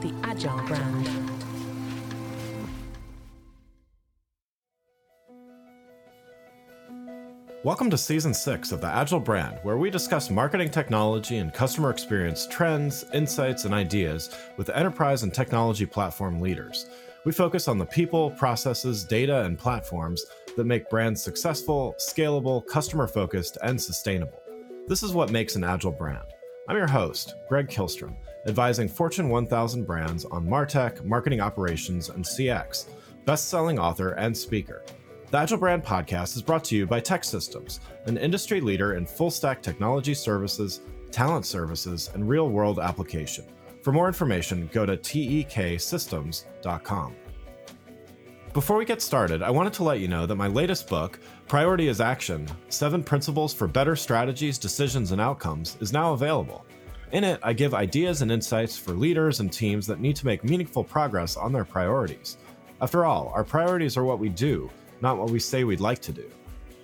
The Agile brand. Welcome to season six of the Agile brand, where we discuss marketing technology and customer experience trends, insights, and ideas with enterprise and technology platform leaders. We focus on the people, processes, data, and platforms that make brands successful, scalable, customer focused, and sustainable. This is what makes an Agile brand. I'm your host, Greg Kihlstrom, advising Fortune 1000 brands on Martech, marketing operations, and CX, best selling author and speaker. The Agile Brand Podcast is brought to you by TEKsystems, an industry leader in full stack technology services, talent services, and real world application. For more information, go to teksystems.com. Before we get started, I wanted to let you know that my latest book, Priority is Action Seven Principles for Better Strategies, Decisions, and Outcomes, is now available. In it, I give ideas and insights for leaders and teams that need to make meaningful progress on their priorities. After all, our priorities are what we do, not what we say we'd like to do.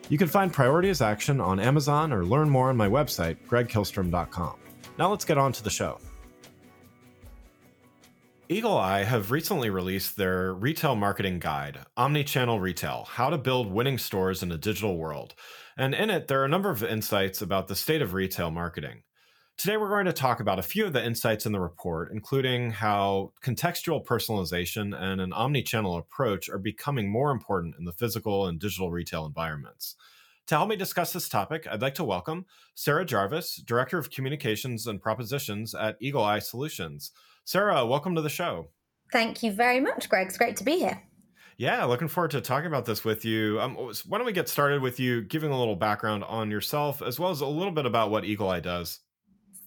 You can find Priority is Action on Amazon or learn more on my website, gregkihlstrom.com. Now let's get on to the show. Eagle Eye have recently released their retail marketing guide, Omnichannel Retail How to Build Winning Stores in a Digital World. And in it, there are a number of insights about the state of retail marketing. Today, we're going to talk about a few of the insights in the report, including how contextual personalization and an omni-channel approach are becoming more important in the physical and digital retail environments. To help me discuss this topic, I'd like to welcome Sarah Jarvis, Director of Communications and Propositions at Eagle Eye Solutions. Sarah, welcome to the show. Thank you very much, Greg. It's great to be here. Yeah, looking forward to talking about this with you. Um, why don't we get started with you giving a little background on yourself, as well as a little bit about what Eagle Eye does?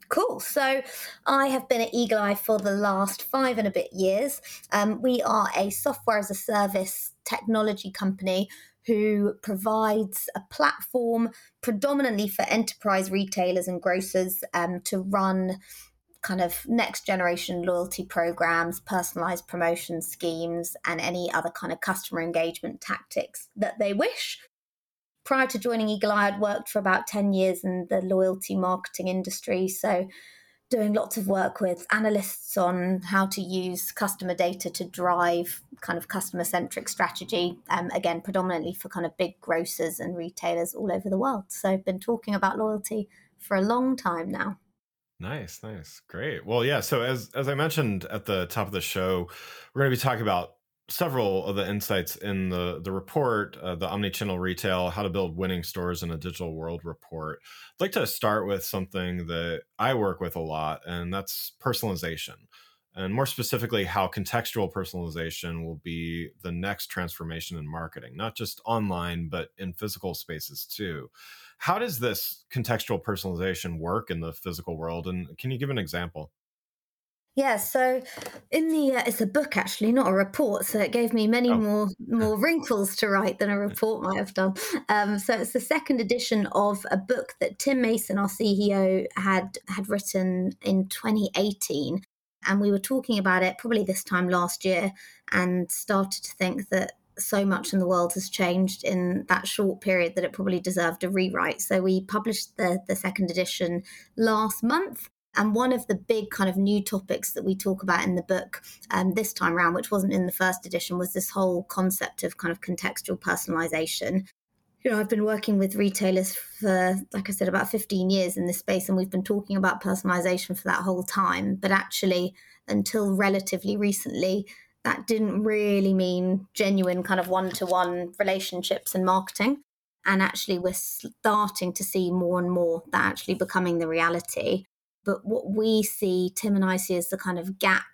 Cool. So I have been at Eagle Eye for the last five and a bit years. Um, we are a software as a service technology company who provides a platform predominantly for enterprise retailers and grocers um, to run kind of next generation loyalty programs, personalized promotion schemes, and any other kind of customer engagement tactics that they wish prior to joining Eagle Eye, I'd worked for about 10 years in the loyalty marketing industry. So, doing lots of work with analysts on how to use customer data to drive kind of customer centric strategy. Um, again, predominantly for kind of big grocers and retailers all over the world. So, I've been talking about loyalty for a long time now. Nice, nice, great. Well, yeah. So as as I mentioned at the top of the show, we're going to be talking about several of the insights in the the report, uh, the omnichannel retail, how to build winning stores in a digital world report. I'd like to start with something that I work with a lot, and that's personalization. And more specifically, how contextual personalization will be the next transformation in marketing, not just online, but in physical spaces too. How does this contextual personalization work in the physical world? And can you give an example? Yeah, so in the uh, it's a book actually, not a report. So it gave me many oh. more more wrinkles to write than a report might have done. Um, so it's the second edition of a book that Tim Mason, our CEO, had had written in 2018, and we were talking about it probably this time last year, and started to think that so much in the world has changed in that short period that it probably deserved a rewrite. So we published the the second edition last month and one of the big kind of new topics that we talk about in the book um, this time around, which wasn't in the first edition, was this whole concept of kind of contextual personalization. You know, I've been working with retailers for, like I said, about 15 years in this space, and we've been talking about personalization for that whole time. But actually, until relatively recently, that didn't really mean genuine kind of one to one relationships and marketing. And actually, we're starting to see more and more that actually becoming the reality. But what we see, Tim and I see, as the kind of gap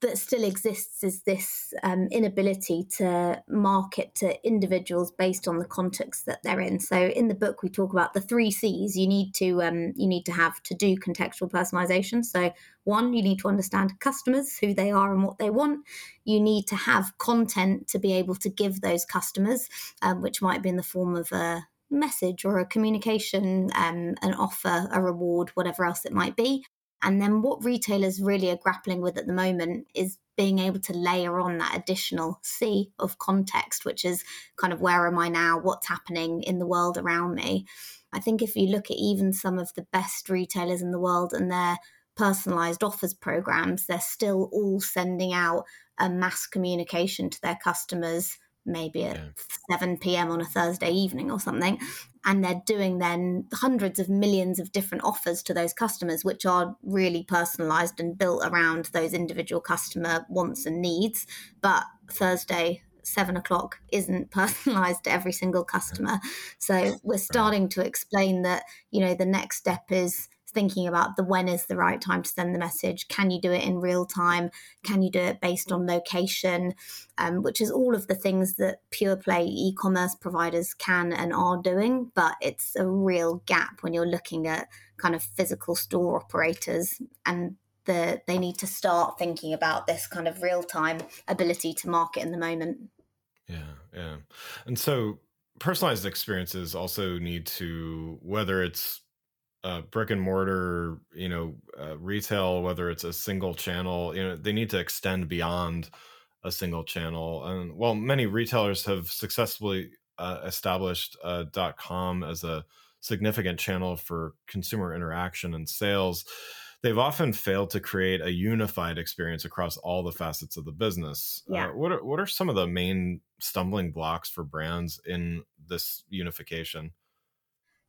that still exists is this um, inability to market to individuals based on the context that they're in. So in the book, we talk about the three C's you need to um, you need to have to do contextual personalization. So one, you need to understand customers, who they are and what they want. You need to have content to be able to give those customers, um, which might be in the form of a message or a communication, um, an offer, a reward, whatever else it might be. And then what retailers really are grappling with at the moment is being able to layer on that additional C of context, which is kind of where am I now? What's happening in the world around me? I think if you look at even some of the best retailers in the world and their personalized offers programs, they're still all sending out a mass communication to their customers maybe at yeah. 7 p.m. on a Thursday evening or something. And they're doing then hundreds of millions of different offers to those customers, which are really personalized and built around those individual customer wants and needs. But Thursday, seven o'clock isn't personalized to every single mm-hmm. customer. So we're starting to explain that, you know, the next step is thinking about the when is the right time to send the message. Can you do it in real time? Can you do it based on location? Um, which is all of the things that pure play e commerce providers can and are doing. But it's a real gap when you're looking at kind of physical store operators and the, they need to start thinking about this kind of real time ability to market in the moment. Yeah, yeah. And so personalized experiences also need to, whether it's uh, brick and mortar, you know, uh, retail, whether it's a single channel, you know, they need to extend beyond a single channel. And while many retailers have successfully uh, established uh, .com as a significant channel for consumer interaction and sales, they've often failed to create a unified experience across all the facets of the business. Uh, yeah. Uh, what are, what are some of the main stumbling blocks for brands in this unification?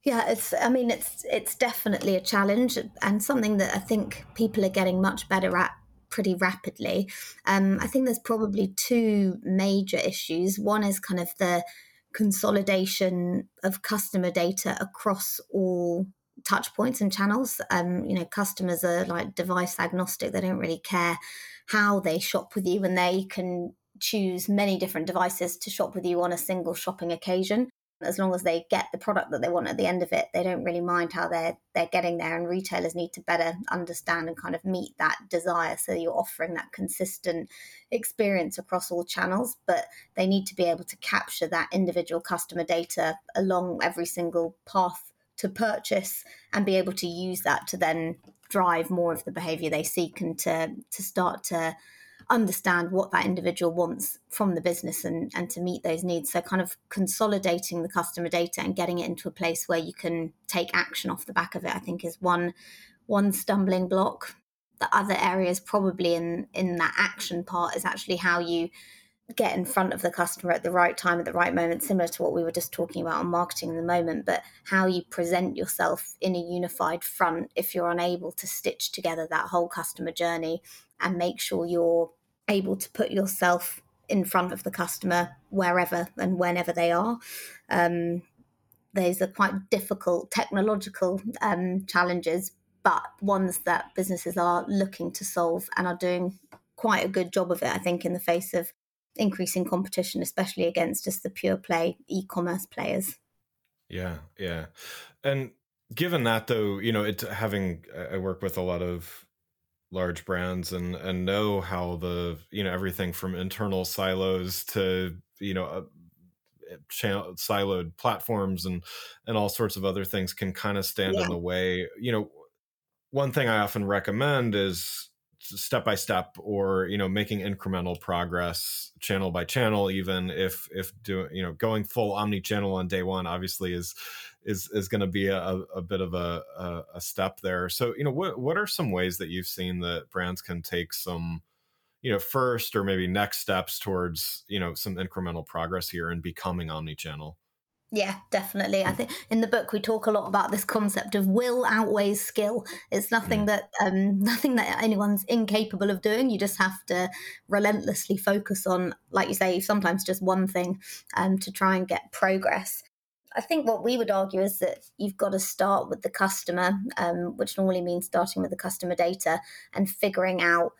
Yeah, it's. I mean, it's it's definitely a challenge and something that I think people are getting much better at pretty rapidly. Um, I think there's probably two major issues. One is kind of the consolidation of customer data across all touch points and channels. Um, you know, customers are like device agnostic; they don't really care how they shop with you, and they can choose many different devices to shop with you on a single shopping occasion as long as they get the product that they want at the end of it, they don't really mind how they're they're getting there. And retailers need to better understand and kind of meet that desire. So you're offering that consistent experience across all channels, but they need to be able to capture that individual customer data along every single path to purchase and be able to use that to then drive more of the behavior they seek and to to start to understand what that individual wants from the business and, and to meet those needs. So, kind of consolidating the customer data and getting it into a place where you can take action off the back of it, I think, is one one stumbling block. The other areas, probably in in that action part, is actually how you get in front of the customer at the right time at the right moment similar to what we were just talking about on marketing in the moment but how you present yourself in a unified front if you're unable to stitch together that whole customer journey and make sure you're able to put yourself in front of the customer wherever and whenever they are. Um, those are quite difficult technological um, challenges, but ones that businesses are looking to solve and are doing quite a good job of it, I think, in the face of increasing competition, especially against just the pure play e commerce players. Yeah, yeah. And given that, though, you know, it having, I work with a lot of large brands and and know how the you know everything from internal silos to you know uh, channel siloed platforms and and all sorts of other things can kind of stand yeah. in the way you know one thing i often recommend is step by step or you know making incremental progress channel by channel even if if doing you know going full omni channel on day one obviously is is is going to be a, a bit of a, a, a step there. So you know, what what are some ways that you've seen that brands can take some you know first or maybe next steps towards you know some incremental progress here and becoming omni-channel yeah, definitely. I think in the book we talk a lot about this concept of will outweighs skill. It's nothing mm. that um, nothing that anyone's incapable of doing. You just have to relentlessly focus on, like you say, sometimes just one thing um, to try and get progress. I think what we would argue is that you've got to start with the customer, um, which normally means starting with the customer data and figuring out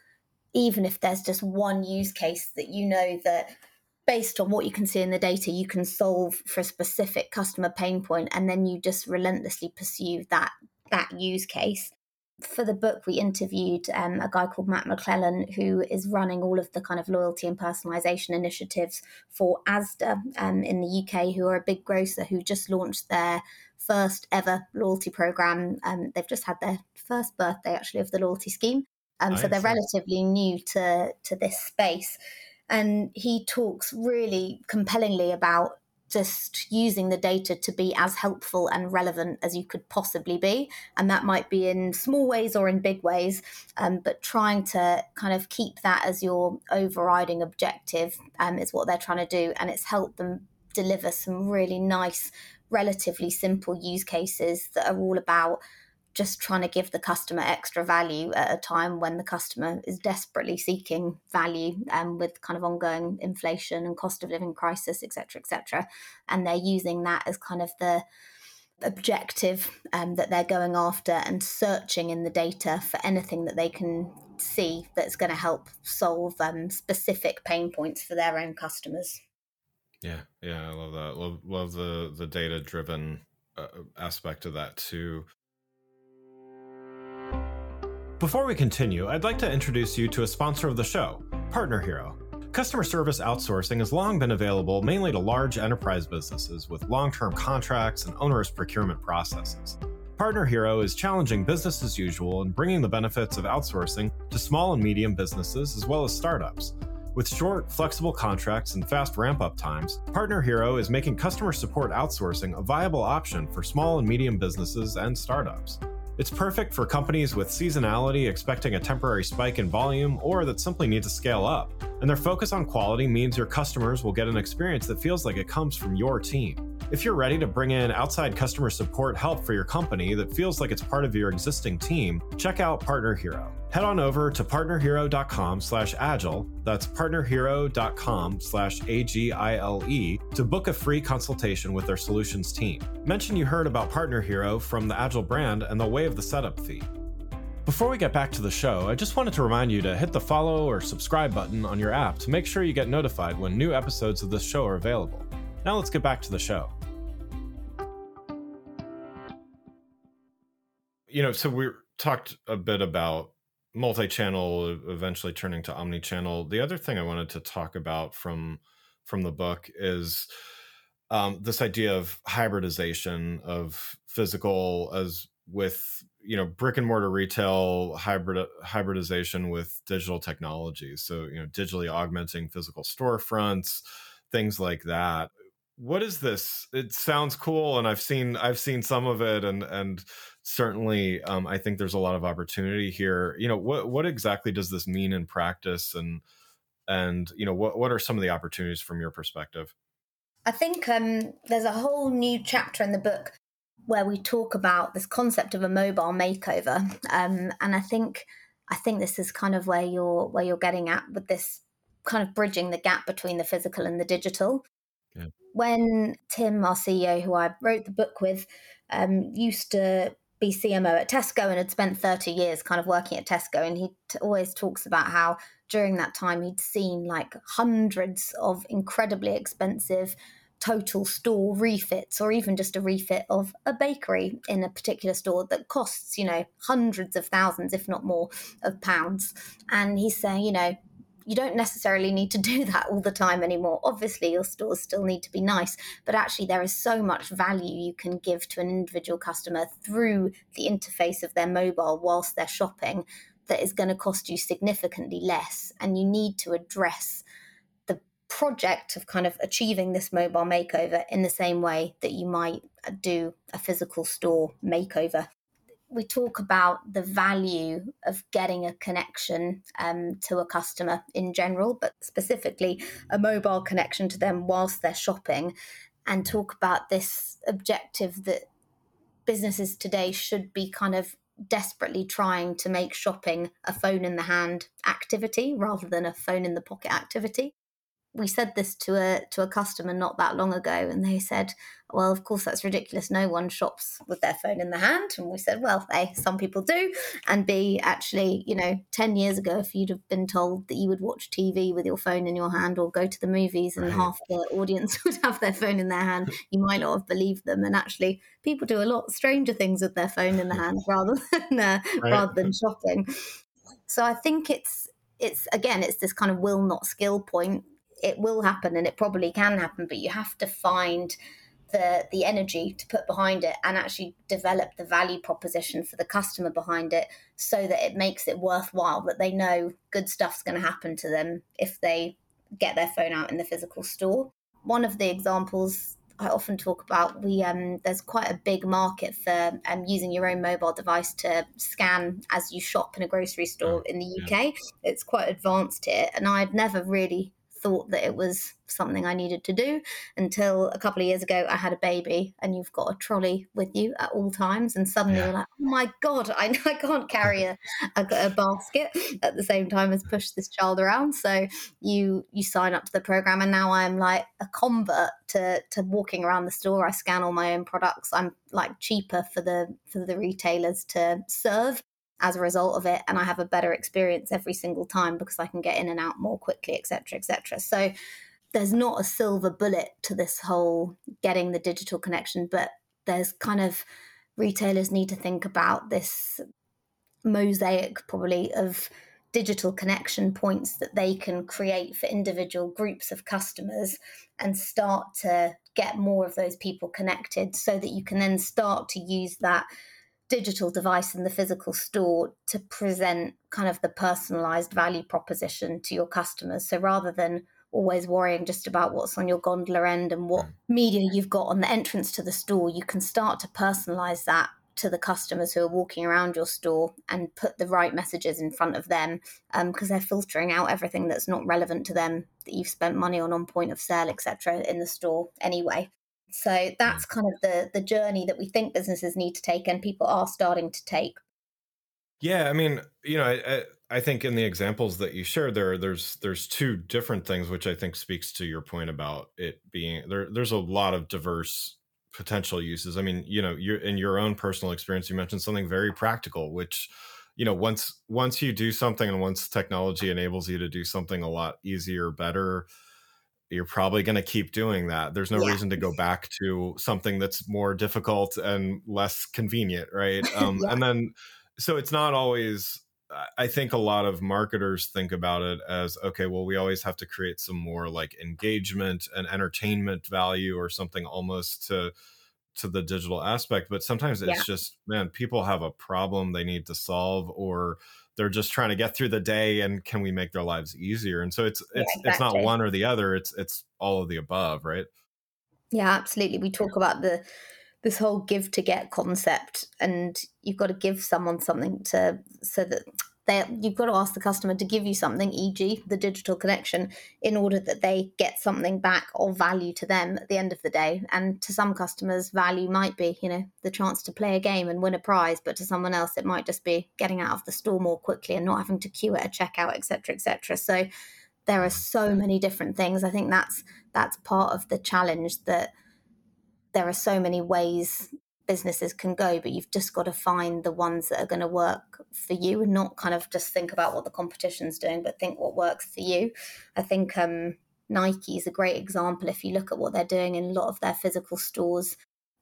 even if there's just one use case that you know that based on what you can see in the data, you can solve for a specific customer pain point, and then you just relentlessly pursue that that use case. For the book, we interviewed um, a guy called Matt McClellan, who is running all of the kind of loyalty and personalization initiatives for ASDA um, in the UK, who are a big grocer who just launched their first ever loyalty program. Um, they've just had their first birthday, actually, of the loyalty scheme. Um, so they're relatively new to to this space and he talks really compellingly about just using the data to be as helpful and relevant as you could possibly be. And that might be in small ways or in big ways, um, but trying to kind of keep that as your overriding objective um, is what they're trying to do. And it's helped them deliver some really nice, relatively simple use cases that are all about just trying to give the customer extra value at a time when the customer is desperately seeking value um, with kind of ongoing inflation and cost of living crisis, etc., cetera, et cetera. And they're using that as kind of the objective um, that they're going after and searching in the data for anything that they can see that's going to help solve um, specific pain points for their own customers. Yeah, yeah, I love that. Love love the the data driven uh, aspect of that too. Before we continue, I'd like to introduce you to a sponsor of the show, Partner Hero. Customer service outsourcing has long been available mainly to large enterprise businesses with long term contracts and onerous procurement processes. Partner Hero is challenging business as usual and bringing the benefits of outsourcing to small and medium businesses as well as startups. With short, flexible contracts and fast ramp up times, Partner Hero is making customer support outsourcing a viable option for small and medium businesses and startups. It's perfect for companies with seasonality expecting a temporary spike in volume or that simply need to scale up. And their focus on quality means your customers will get an experience that feels like it comes from your team. If you're ready to bring in outside customer support help for your company that feels like it's part of your existing team, check out Partner Hero. Head on over to partnerhero.com slash agile, that's partnerhero.com slash A-G-I-L-E, to book a free consultation with their solutions team. Mention you heard about Partner Hero from the Agile brand and they'll waive the setup fee. Before we get back to the show, I just wanted to remind you to hit the follow or subscribe button on your app to make sure you get notified when new episodes of this show are available. Now let's get back to the show. You know, so we talked a bit about multi-channel eventually turning to omni-channel. The other thing I wanted to talk about from from the book is um, this idea of hybridization of physical as with you know brick and mortar retail hybrid hybridization with digital technology. So you know digitally augmenting physical storefronts things like that. What is this? It sounds cool and i've seen i've seen some of it and and certainly um, i think there's a lot of opportunity here. You know what what exactly does this mean in practice? And and you know what what are some of the opportunities from your perspective? I think um, there's a whole new chapter in the book where we talk about this concept of a mobile makeover. Um, and i think i think this is kind of where you're where you're getting at with this kind of bridging the gap between the physical and the digital. Yeah. When Tim, our CEO, who I wrote the book with, um, used to be CMO at Tesco and had spent 30 years kind of working at Tesco. And he t- always talks about how during that time he'd seen like hundreds of incredibly expensive total store refits or even just a refit of a bakery in a particular store that costs, you know, hundreds of thousands, if not more, of pounds. And he's saying, you know, you don't necessarily need to do that all the time anymore. Obviously, your stores still need to be nice, but actually, there is so much value you can give to an individual customer through the interface of their mobile whilst they're shopping that is going to cost you significantly less. And you need to address the project of kind of achieving this mobile makeover in the same way that you might do a physical store makeover we talk about the value of getting a connection um, to a customer in general, but specifically a mobile connection to them whilst they're shopping, and talk about this objective that businesses today should be kind of desperately trying to make shopping a phone in the hand activity rather than a phone in the pocket activity. We said this to a to a customer not that long ago and they said well of course that's ridiculous no one shops with their phone in the hand and we said well a some people do and b actually you know 10 years ago if you'd have been told that you would watch tv with your phone in your hand or go to the movies and right. half the audience would have their phone in their hand you might not have believed them and actually people do a lot stranger things with their phone in the hand rather than uh, right. rather than shopping so i think it's it's again it's this kind of will not skill point it will happen and it probably can happen, but you have to find the the energy to put behind it and actually develop the value proposition for the customer behind it so that it makes it worthwhile that they know good stuff's going to happen to them if they get their phone out in the physical store one of the examples I often talk about we um, there's quite a big market for um, using your own mobile device to scan as you shop in a grocery store in the UK. Yeah. It's quite advanced here, and I'd never really thought that it was something I needed to do until a couple of years ago I had a baby and you've got a trolley with you at all times and suddenly yeah. you're like oh my god I, I can't carry a, a, a, basket at the same time as push this child around. So you you sign up to the program and now I'm like a convert to to walking around the store. I scan all my own products. I'm like cheaper for the for the retailers to serve as a result of it and i have a better experience every single time because i can get in and out more quickly etc etc so there's not a silver bullet to this whole getting the digital connection but there's kind of retailers need to think about this mosaic probably of digital connection points that they can create for individual groups of customers and start to get more of those people connected so that you can then start to use that digital device in the physical store to present kind of the personalized value proposition to your customers. So rather than always worrying just about what's on your gondola end and what mm. media you've got on the entrance to the store, you can start to personalize that to the customers who are walking around your store and put the right messages in front of them because um, they're filtering out everything that's not relevant to them that you've spent money on on point of sale etc in the store anyway so that's kind of the the journey that we think businesses need to take, and people are starting to take. Yeah, I mean, you know, I, I think in the examples that you shared there, there's there's two different things, which I think speaks to your point about it being there. There's a lot of diverse potential uses. I mean, you know, you're in your own personal experience, you mentioned something very practical, which you know once once you do something and once technology enables you to do something a lot easier better you're probably going to keep doing that. There's no yeah. reason to go back to something that's more difficult and less convenient, right? Um, yeah. And then, so it's not always. I think a lot of marketers think about it as okay, well, we always have to create some more like engagement and entertainment value or something almost to to the digital aspect. But sometimes it's yeah. just man, people have a problem they need to solve, or they're just trying to get through the day and can we make their lives easier and so it's it's yeah, exactly. it's not one or the other it's it's all of the above right yeah absolutely we talk about the this whole give to get concept and you've got to give someone something to so that they, you've got to ask the customer to give you something, e.g., the digital connection, in order that they get something back of value to them at the end of the day. And to some customers, value might be, you know, the chance to play a game and win a prize, but to someone else, it might just be getting out of the store more quickly and not having to queue at a checkout, etc., etc. So there are so many different things. I think that's that's part of the challenge that there are so many ways businesses can go, but you've just got to find the ones that are going to work for you and not kind of just think about what the competition's doing, but think what works for you. I think um, Nike is a great example. If you look at what they're doing in a lot of their physical stores,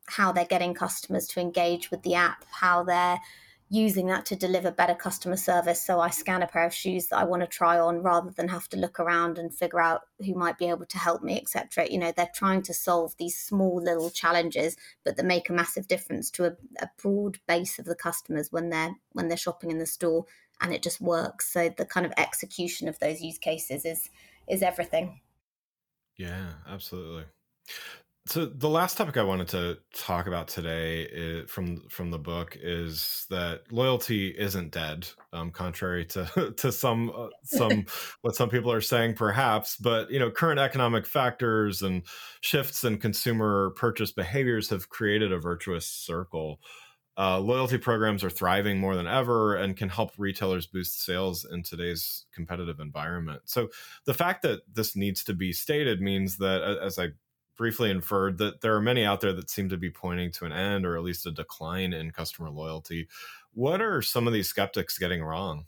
how they're getting customers to engage with the app, how they're using that to deliver better customer service. So I scan a pair of shoes that I want to try on rather than have to look around and figure out who might be able to help me, etc. You know, they're trying to solve these small little challenges, but that make a massive difference to a, a broad base of the customers when they're when they're shopping in the store, and it just works. So the kind of execution of those use cases is is everything. Yeah, absolutely. So the last topic I wanted to talk about today is, from from the book is that loyalty isn't dead, um, contrary to to some uh, some what some people are saying, perhaps. But you know, current economic factors and shifts in consumer purchase behaviors have created a virtuous circle. uh, loyalty programs are thriving more than ever and can help retailers boost sales in today's competitive environment. So, the fact that this needs to be stated means that, as I briefly inferred, that there are many out there that seem to be pointing to an end or at least a decline in customer loyalty. What are some of these skeptics getting wrong?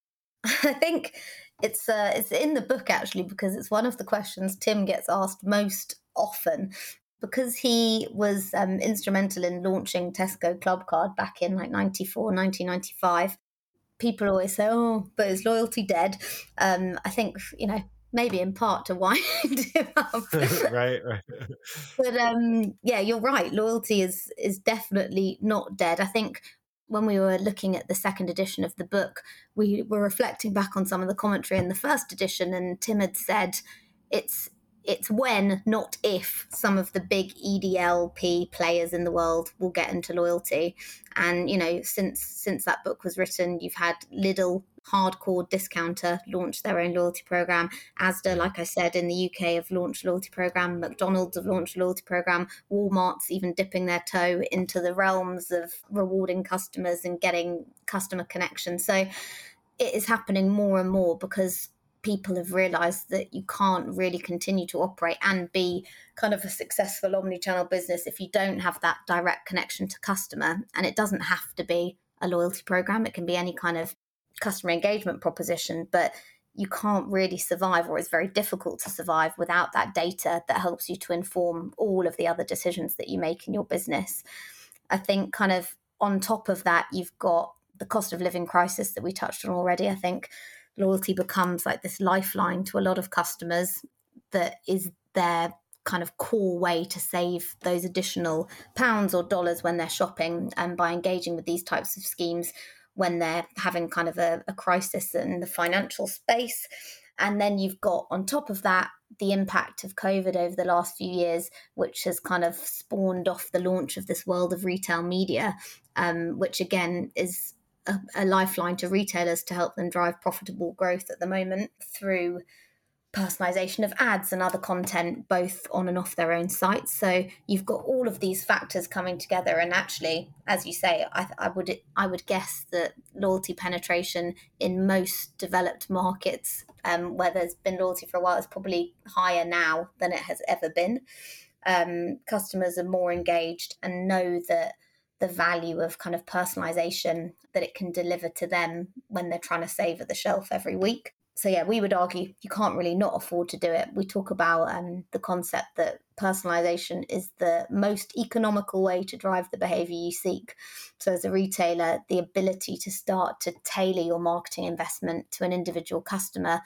I think it's uh, it's in the book actually because it's one of the questions Tim gets asked most often because he was um, instrumental in launching Tesco Clubcard back in like 94, 1995, people always say, oh, but is loyalty dead? Um, I think, you know, maybe in part to wind him up. right, right. but um, yeah, you're right. Loyalty is is definitely not dead. I think when we were looking at the second edition of the book, we were reflecting back on some of the commentary in the first edition, and Tim had said it's it's when, not if, some of the big EDLP players in the world will get into loyalty. And you know, since since that book was written, you've had Lidl, hardcore discounter, launch their own loyalty program. Asda, like I said, in the UK have launched loyalty program. McDonald's have launched loyalty program. Walmart's even dipping their toe into the realms of rewarding customers and getting customer connection. So it is happening more and more because people have realized that you can't really continue to operate and be kind of a successful omni-channel business if you don't have that direct connection to customer. And it doesn't have to be a loyalty program. It can be any kind of customer engagement proposition but you can't really survive or it's very difficult to survive without that data that helps you to inform all of the other decisions that you make in your business. I think kind of on top of that you've got the cost of living crisis that we touched on already i think loyalty becomes like this lifeline to a lot of customers that is their kind of core way to save those additional pounds or dollars when they're shopping and by engaging with these types of schemes when they're having kind of a, a crisis in the financial space. And then you've got on top of that the impact of COVID over the last few years, which has kind of spawned off the launch of this world of retail media, um, which again is a, a lifeline to retailers to help them drive profitable growth at the moment through personalization of ads and other content both on and off their own sites. So you've got all of these factors coming together. And actually as you say I, I, would i would guess that loyalty penetration in most developed markets um, where there's been loyalty for a while is probably higher now than it has ever been. Um, customers are more engaged and know that the value of kind of personalization that it can deliver to them when they're trying to save at the shelf every week. So yeah, we would argue you can't really not afford to do it. We talk about um, the concept that personalization is the most economical way to drive the behavior you seek. So as a retailer, the ability to start to tailor your marketing investment to an individual customer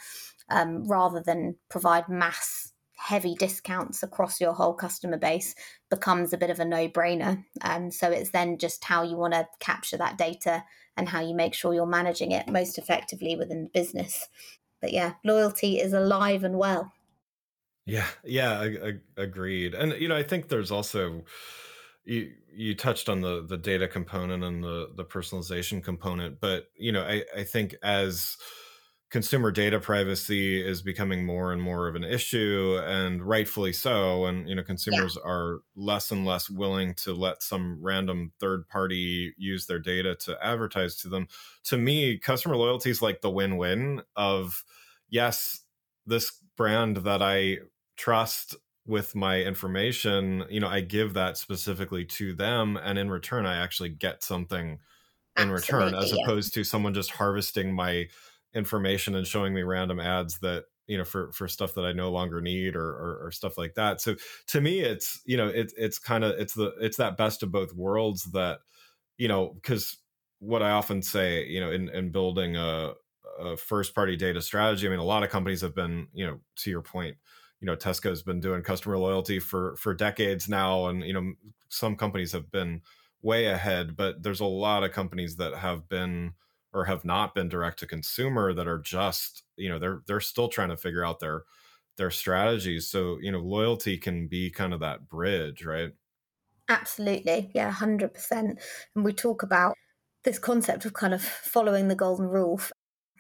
um, rather than provide mass heavy discounts across your whole customer base becomes a bit of a no brainer. And um, so it's then just how you want to capture that data and how you make sure you're managing it most effectively within the business. But yeah, loyalty is alive and well. Yeah, yeah, I, I, agreed. And you know, I think there's also you you touched on the the data component and the the personalization component, but you know, I I think as consumer data privacy is becoming more and more of an issue and rightfully so and you know consumers yeah. are less and less willing to let some random third party use their data to advertise to them to me customer loyalty is like the win-win of yes this brand that i trust with my information you know i give that specifically to them and in return i actually get something in Absolutely, return as yeah. opposed to someone just harvesting my information and showing me random ads that you know for for stuff that I no longer need or or, or stuff like that. So to me, it's you know it's it's kind of it's the it's that best of both worlds that you know because what I often say you know in in building a, a first party data strategy. I mean, a lot of companies have been you know to your point you know Tesco's been doing customer loyalty for for decades now, and you know some companies have been way ahead, but there's a lot of companies that have been or have not been direct to consumer that are just you know they're they're still trying to figure out their their strategies. So you know loyalty can be kind of that bridge right? Absolutely. Yeah 100% and we talk about this concept of kind of following the golden rule.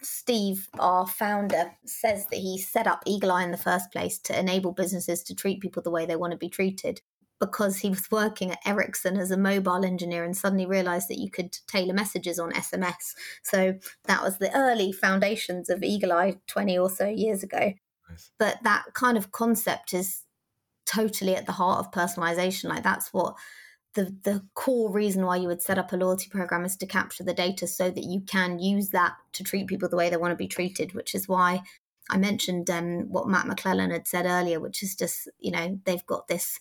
Steve, our founder, says that he set up Eagle Eye in the first place to enable businesses to treat people the way they want to be treated because he was working at Ericsson as a mobile engineer and suddenly realized that you could tailor messages on SMS. So that was the early foundations of Eagle Eye 20 or so years ago. Nice. But that kind of concept is totally at the heart of personalization. Like that's what the the core reason why you would set up a loyalty program is to capture the data so that you can use that to treat people the way they want to be treated, which is why I mentioned um, what Matt McClellan had said earlier, which is just, you know, they've got this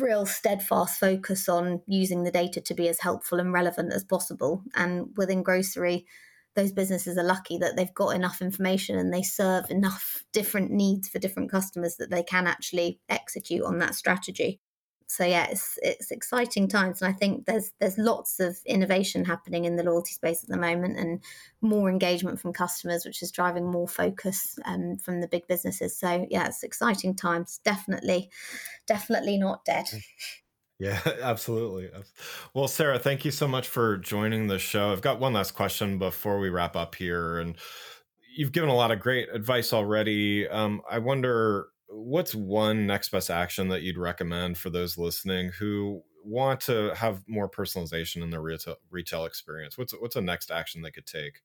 real steadfast focus on using the data to be as helpful and relevant as possible. And within grocery, those businesses are lucky that they've got enough information and they serve enough different needs for different customers that they can actually execute on that strategy so yeah, it's it's exciting times, and I think there's there's lots of innovation happening in the loyalty space at the moment, and more engagement from customers, which is driving more focus um, from the big businesses. So yeah, it's exciting times. Definitely, definitely not dead. Yeah, absolutely. Well, Sarah, thank you so much for joining the show. I've got one last question before we wrap up here, and you've given a lot of great advice already. Um, I wonder what's one next best action that you'd recommend for those listening who want to have more personalization in their retail retail experience? What's what's a next action they could take?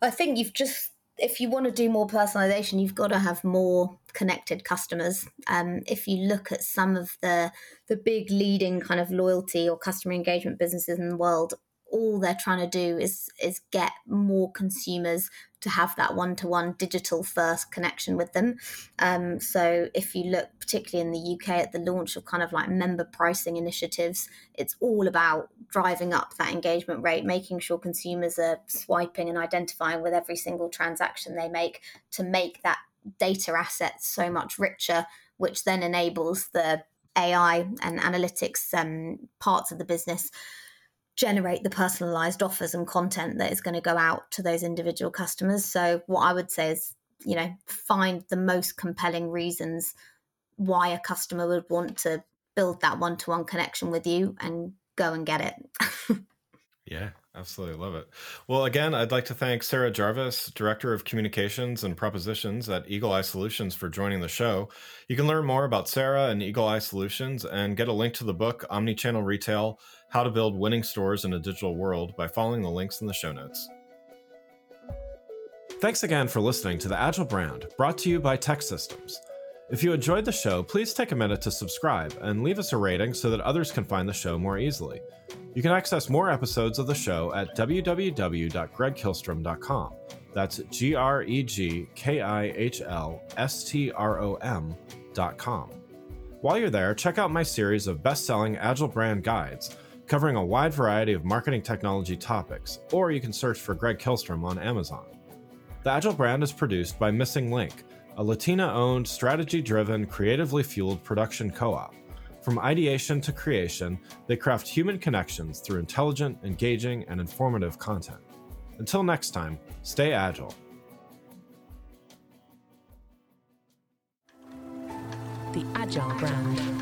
I think you've just if you want to do more personalization, you've got to have more connected customers. Um, if you look at some of the the big leading kind of loyalty or customer engagement businesses in the world, all they're trying to do is is get more consumers to have that one-to-one digital first connection with them. Um, so if you look particularly in the uk at the launch of kind of like member pricing initiatives it's all about driving up that engagement rate making sure consumers are swiping and identifying with every single transaction they make to make that data asset so much richer which then enables the ai and analytics um, parts of the business generate the personalized offers and content that is going to go out to those individual customers. So, what I would say is, you know, find the most compelling reasons why a customer would want to build that one to one connection with you and go and get it. yeah, absolutely. Love it. Well, again, I'd like to thank Sarah Jarvis, Director of Communications and Propositions at Eagle Eye Solutions, for joining the show. You can learn more about Sarah and Eagle Eye Solutions and get a link to the book, Omnichannel Retail how to Build Winning Stores in a Digital World by following the links in the show notes. Thanks again for listening to the Agile Brand, brought to you by TEKsystems. If you enjoyed the show, please take a minute to subscribe and leave us a rating so that others can find the show more easily. You can access more episodes of the show at www.gregkihlstrom.com. That's G R E G K I H L S T R O M.com. While you're there, check out my series of best selling Agile brand guides covering a wide variety of marketing technology topics, or you can search for Greg Kihlstrom on Amazon. The Agile brand is produced by Missing Link, a Latina owned, strategy driven, creatively fueled production co op. From ideation to creation, they craft human connections through intelligent, engaging, and informative content. Until next time, stay agile. The Agile brand.